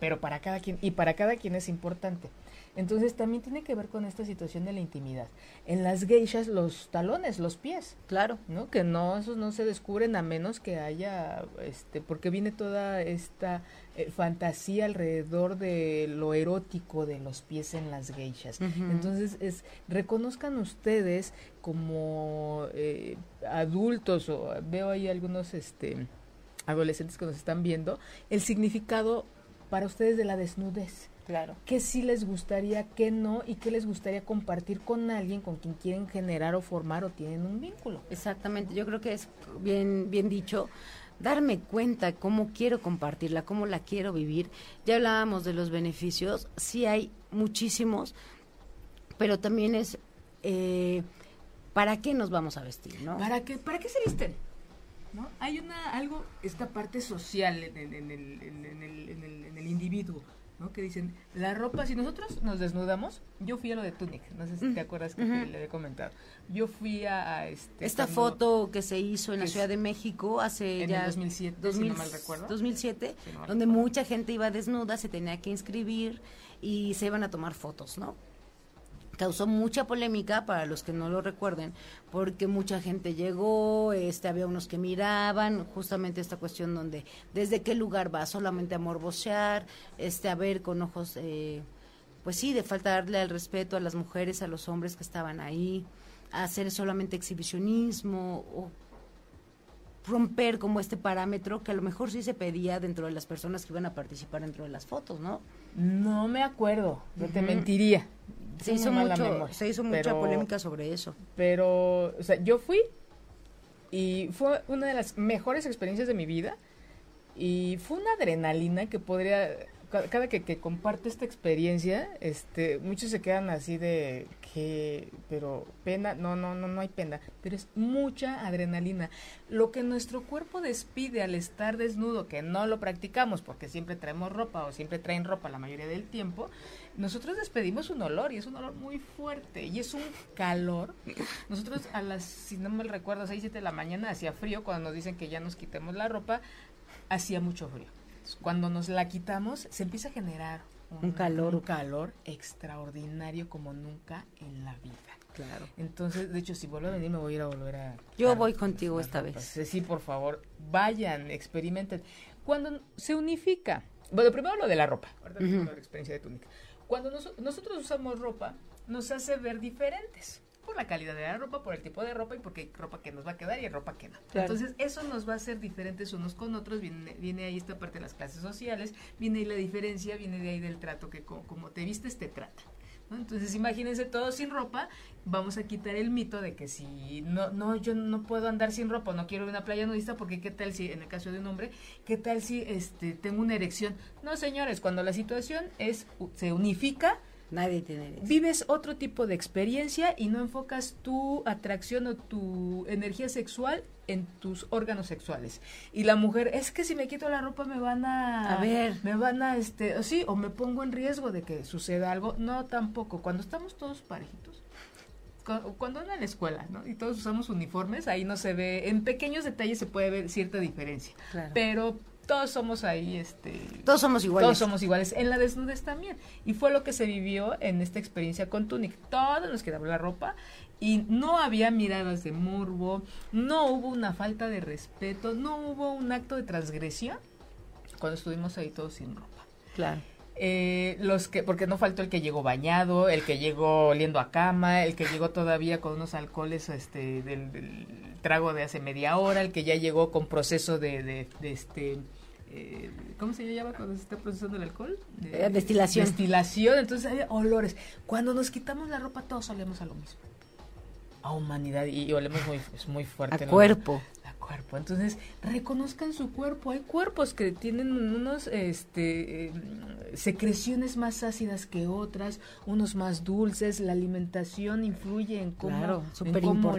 pero para cada quien, y para cada quien es importante. Entonces también tiene que ver con esta situación de la intimidad. En las geishas, los talones, los pies, Claro. ¿no? Que no, esos no se descubren a menos que haya, este, porque viene toda esta eh, fantasía alrededor de lo erótico de los pies en las geishas. Entonces, es, reconozcan ustedes como eh, adultos, o veo ahí algunos, este, adolescentes que nos están viendo, el significado para ustedes de la desnudez Claro. qué sí les gustaría, qué no, y qué les gustaría compartir con alguien con quien quieren generar o formar o tienen un vínculo. Exactamente, yo creo que es bien, bien dicho. Darme cuenta cómo quiero compartirla, cómo la quiero vivir. Ya hablábamos de los beneficios, sí hay muchísimos, pero también es eh, para qué nos vamos a vestir, ¿no? ¿Para qué, ¿Para qué se visten? ¿No? Hay una, algo, esta parte social en, el, en el- en el individuo, ¿no? Que dicen, la ropa, si nosotros nos desnudamos, yo fui a lo de Tunic, no sé si Mm, te acuerdas que te- le he comentado. Yo fui a, a este... Esta foto que se hizo en la Ciudad de México hace En ya el 2007, si 2000 no mal recuerdo. 2007, Si no mal donde recuerdo. mucha gente iba desnuda, se tenía que inscribir y se iban a tomar fotos, ¿no? Causó mucha polémica para los que no lo recuerden, porque mucha gente llegó, este, había unos que miraban, justamente esta cuestión donde desde qué lugar va, solamente a morbosear, este, a ver con ojos, eh, pues sí, de faltarle al respeto a las mujeres, a los hombres que estaban ahí, a hacer solamente exhibicionismo o romper como este parámetro que a lo mejor sí se pedía dentro de las personas que iban a participar dentro de las fotos, ¿no? No me acuerdo, no te mentiría. Se hizo mucho, memoria, se hizo mucha pero- polémica sobre eso. Pero, o sea, yo fui y fue una de las mejores experiencias de mi vida y fue una adrenalina que podría, cada que, que comparto esta experiencia, este, muchos se quedan así de que, pero pena, no, no, no, no hay pena, pero es mucha adrenalina. Lo que nuestro cuerpo despide al estar desnudo, que no lo practicamos porque siempre traemos ropa o siempre traen ropa la mayoría del tiempo, nosotros despedimos un olor y es un olor muy fuerte y es un calor. Nosotros a las, si no me recuerdo, 6, 7 de la mañana hacía frío cuando nos dicen que ya nos quitemos la ropa, hacía mucho frío. Cuando nos la quitamos se empieza a generar Un calor. un calor extraordinario como nunca en la vida. Claro. Entonces, de hecho, si vuelvo a venir, me voy a ir a volver a... Yo voy contigo esta ropas. vez. Sí, por favor, vayan, experimenten. Cuando se unifica, bueno, primero lo de la ropa, ahorita la experiencia de túnica. Cuando nos- nosotros usamos ropa, nos hace ver diferentes. Por la calidad de la ropa, por el tipo de ropa y porque hay ropa que nos va a quedar y hay ropa que no. Claro. Entonces, eso nos va a hacer diferentes unos con otros. Viene, viene ahí esta parte de las clases sociales, viene ahí la diferencia, viene de ahí del trato que co- como te vistes te trata. ¿no? Entonces imagínense todos sin ropa, vamos a quitar el mito de que si no, no, yo no puedo andar sin ropa, no quiero ir a una playa nudista porque qué tal si, en el caso de un hombre, qué tal si este tengo una erección. No señores, cuando la situación es, se unifica, Nadie tiene eso. vives otro tipo de experiencia y no enfocas tu atracción o tu energía sexual en tus órganos sexuales. Y la mujer, es que si me quito la ropa me van a... A ver. Me van a, este, o sí, o me pongo en riesgo de que suceda algo. No, tampoco. Cuando estamos todos parejitos, cu- cuando anda en la escuela, ¿no? Y todos usamos uniformes, ahí no se ve, en pequeños detalles se puede ver cierta diferencia. Claro. Pero todos somos ahí, este... Todos somos iguales. Todos somos iguales. En la desnudez también. Y fue lo que se vivió en esta experiencia con Tunic. Todos nos quedaba la ropa y no había miradas de morbo, no hubo una falta de respeto, no hubo un acto de transgresión cuando estuvimos ahí todos sin ropa. Claro. Eh, los que, porque no faltó el que llegó bañado, el que llegó oliendo a cama, el que llegó todavía con unos alcoholes este, del, del trago de hace media hora, el que ya llegó con proceso de, de, de este eh, ¿cómo se llama cuando se está procesando el alcohol? Eh, destilación. Destilación, entonces hay olores. Cuando nos quitamos la ropa todos olemos a lo mismo. A humanidad y, y olemos muy, es muy fuerte. A ¿no? cuerpo. Cuerpo. Entonces, reconozcan su cuerpo. Hay cuerpos que tienen unos este, em, secreciones más ácidas que otras, unos más dulces. La alimentación influye en cómo, Claro, en cómo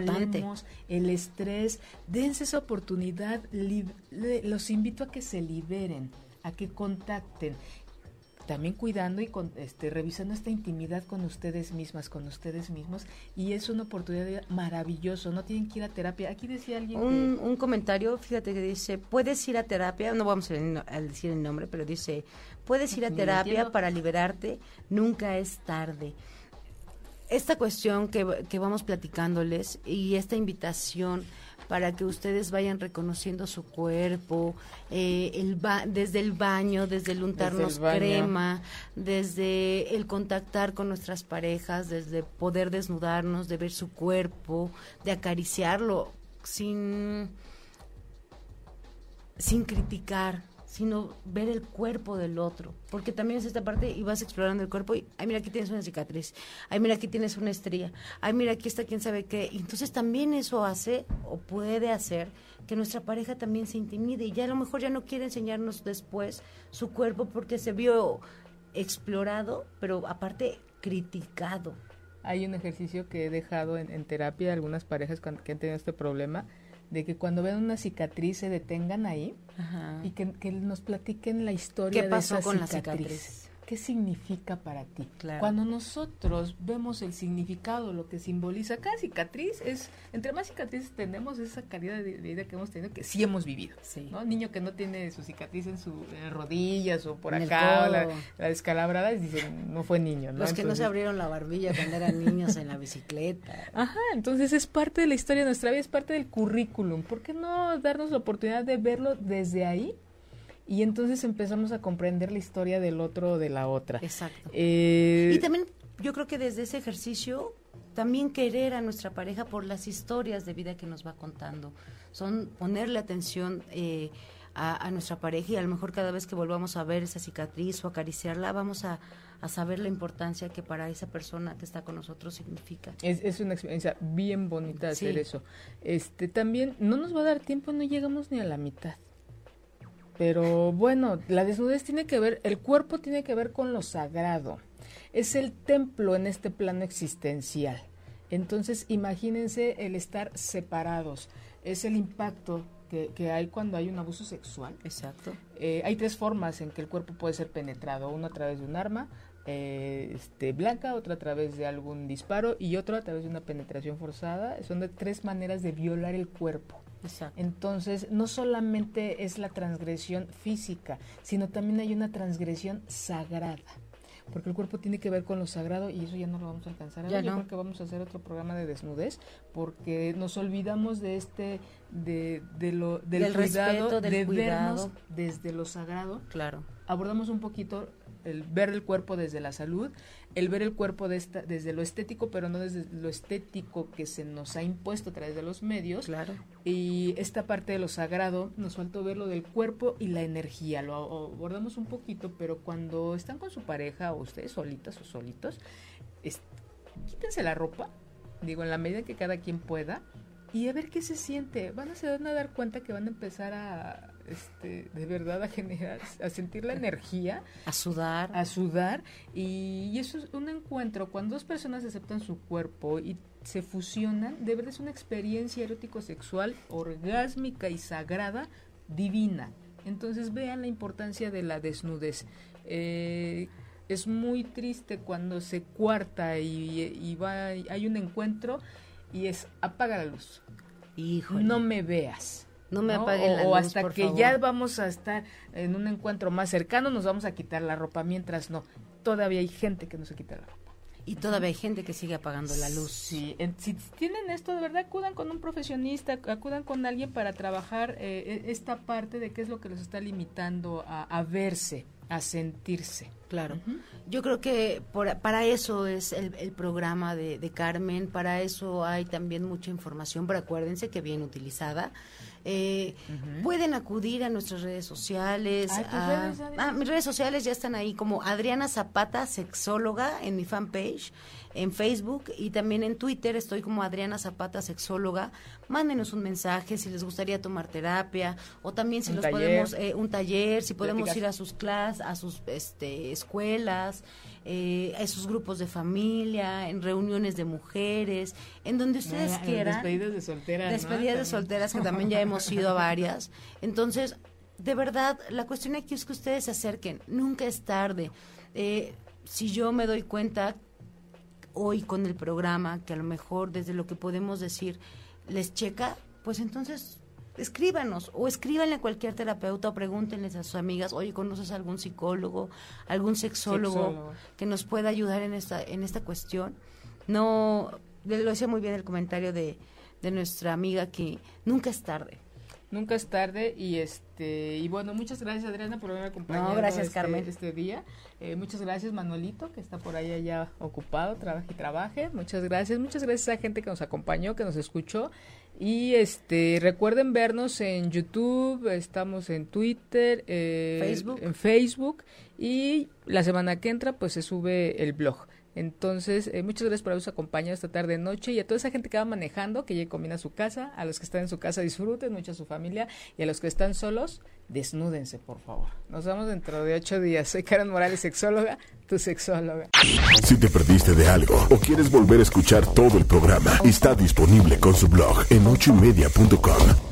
el estrés. Dense esa oportunidad. li- le- los invito a que se liberen, a que contacten también cuidando y con, este, revisando esta intimidad con ustedes mismas, con ustedes mismos, y es una oportunidad maravilloso, no tienen que ir a terapia. Aquí decía alguien Un, un comentario, fíjate que dice, puedes ir a terapia, no vamos a, decir el nombre, pero dice, puedes ir a terapia para liberarte, nunca es tarde. Esta cuestión que, que vamos platicándoles y esta invitación para que ustedes vayan reconociendo su cuerpo, eh, el ba- desde el baño, desde el untarnos crema, desde el contactar con nuestras parejas, desde poder desnudarnos, de ver su cuerpo, de acariciarlo sin sin criticar, sino ver el cuerpo del otro, porque también es esta parte y vas explorando el cuerpo y ay mira aquí tienes una cicatriz, ay mira aquí tienes una estría, ay mira aquí está quién sabe qué, entonces también eso hace o puede hacer que nuestra pareja también se intimide. Y ya a lo mejor ya no quiere enseñarnos después su cuerpo porque se vio explorado, pero aparte criticado. Hay un ejercicio que he dejado en, terapia algunas parejas que han tenido este problema, de que cuando ven una cicatriz se detengan ahí y que, que nos platiquen la historia ¿Qué pasó de esa con la cicatriz. ¿Qué significa para ti? Claro. Cuando nosotros vemos el significado, lo que simboliza cada cicatriz, es entre más cicatrices tenemos, esa calidad de vida que hemos tenido, que sí hemos vivido. Sí. ¿no? Niño que no tiene su cicatriz en sus rodillas o por En acá, la, la descalabrada, dicen, no fue niño. ¿no? Los que no se abrieron la barbilla cuando eran niños en la bicicleta. Ajá, entonces es parte de la historia de nuestra vida, es parte del currículum. ¿Por qué no darnos la oportunidad de verlo desde ahí? Y entonces empezamos a comprender la historia del otro o de la otra. Exacto. Eh, Y también yo creo que desde ese ejercicio también querer a nuestra pareja por las historias de vida que nos va contando. Son ponerle atención eh, a, a nuestra pareja y a lo mejor cada vez que volvamos a ver esa cicatriz o acariciarla vamos a, a saber la importancia que para esa persona que está con nosotros significa. es, es una experiencia bien bonita hacer Sí. eso. Este, también no nos va a dar tiempo, no llegamos ni a la mitad. Pero bueno, la desnudez tiene que ver, el cuerpo tiene que ver con lo sagrado. Es el templo en este plano existencial. Entonces, imagínense el estar separados. Es el impacto que, que hay cuando hay un abuso sexual. Exacto. Eh, hay tres formas en que el cuerpo puede ser penetrado. Uno a través de un arma eh, este, blanca, otra a través de algún disparo y otro a través de una penetración forzada. Son de tres maneras de violar el cuerpo. Exacto. Entonces, no solamente es la transgresión física, sino también hay una transgresión sagrada. Porque el cuerpo tiene que ver con lo sagrado y eso ya no lo vamos a alcanzar. Ya. Yo no. creo que vamos a hacer otro programa de desnudez porque nos olvidamos de este, de, de lo, del, Del cuidado, respeto, del de cuidado. vernos desde lo sagrado Claro. abordamos un poquito el ver el cuerpo desde la salud, el ver el cuerpo de esta, desde lo estético, pero no desde lo estético que se nos ha impuesto a través de los medios. Claro. Y esta parte de lo sagrado, nos faltó ver lo del cuerpo y la energía. Lo abordamos un poquito, pero cuando están con su pareja o ustedes solitas o solitos, es- quítense la ropa, digo, en la medida que cada quien pueda, y a ver qué se siente. Van a se van a dar cuenta que van a empezar a, este, de verdad, a generar, a sentir la energía A sudar. a sudar y, y eso es un encuentro cuando dos personas aceptan su cuerpo y se fusionan, de verdad es una experiencia erótico-sexual orgásmica y sagrada divina. Entonces vean la importancia de la desnudez. Eh, es muy triste cuando se cuarta y, y va, hay un encuentro y es apaga la luz, Híjole. no me veas. No me ¿no? apaguen o, la o luz, hasta por que favor. ya vamos a estar en un encuentro más cercano, nos vamos a quitar la ropa, mientras no. Todavía hay gente que no se quita la ropa. Y todavía hay gente que sigue apagando la luz. Sí, en- si tienen esto, de verdad, acudan con un profesionista, acudan con alguien para trabajar eh, e- esta parte de qué es lo que los está limitando a, a verse, a sentirse. Claro. Yo creo que para eso es el, programa de, Carmen, para eso hay también mucha información, pero acuérdense que bien utilizada. Eh, pueden acudir a nuestras redes sociales. ah, mis redes sociales ya están ahí como Adriana Zapata, sexóloga, en mi fanpage en Facebook y también en Twitter estoy como Adriana Zapata, sexóloga. Mándenos un mensaje si les gustaría tomar terapia o también si los podemos, eh, un taller, si podemos ir a sus clases, a sus este, escuelas, eh, a sus grupos de familia, en reuniones de mujeres, en donde ustedes quieran. Despedidas de solteras. Despedidas de solteras, que también ya hemos ido a varias. Entonces, de verdad, la cuestión aquí es que ustedes se acerquen, nunca es tarde. Eh, si yo me doy cuenta hoy con el programa, que a lo mejor desde lo que podemos decir les checa, pues entonces escríbanos o escríbanle a cualquier terapeuta o pregúntenles a sus amigas, oye, ¿conoces algún psicólogo, algún sexólogo, que nos pueda ayudar en esta, en esta cuestión? No, lo decía muy bien el comentario de, de nuestra amiga que nunca es tarde nunca es tarde y este y bueno muchas gracias Adriana por haberme acompañado gracias este, Carmen. este día. Eh, muchas gracias Manuelito que está por ahí allá ocupado trabaje y trabaje. Muchas gracias muchas gracias a la gente que nos acompañó que nos escuchó. Y este recuerden vernos en YouTube estamos en Twitter eh, Facebook. en Facebook y la semana que entra pues se sube el blog entonces, eh, muchas gracias por habernos acompañado esta tarde noche y a toda esa gente que va manejando, que llegue combina su casa, a los que están en su casa disfruten mucho a su familia y a los que están solos, desnúdense, por favor. Nos vemos dentro de ocho días. Soy Karen Morales, sexóloga, tu sexóloga. Si te perdiste de algo o quieres volver a escuchar todo el programa, está disponible con su blog en ochoymedia.com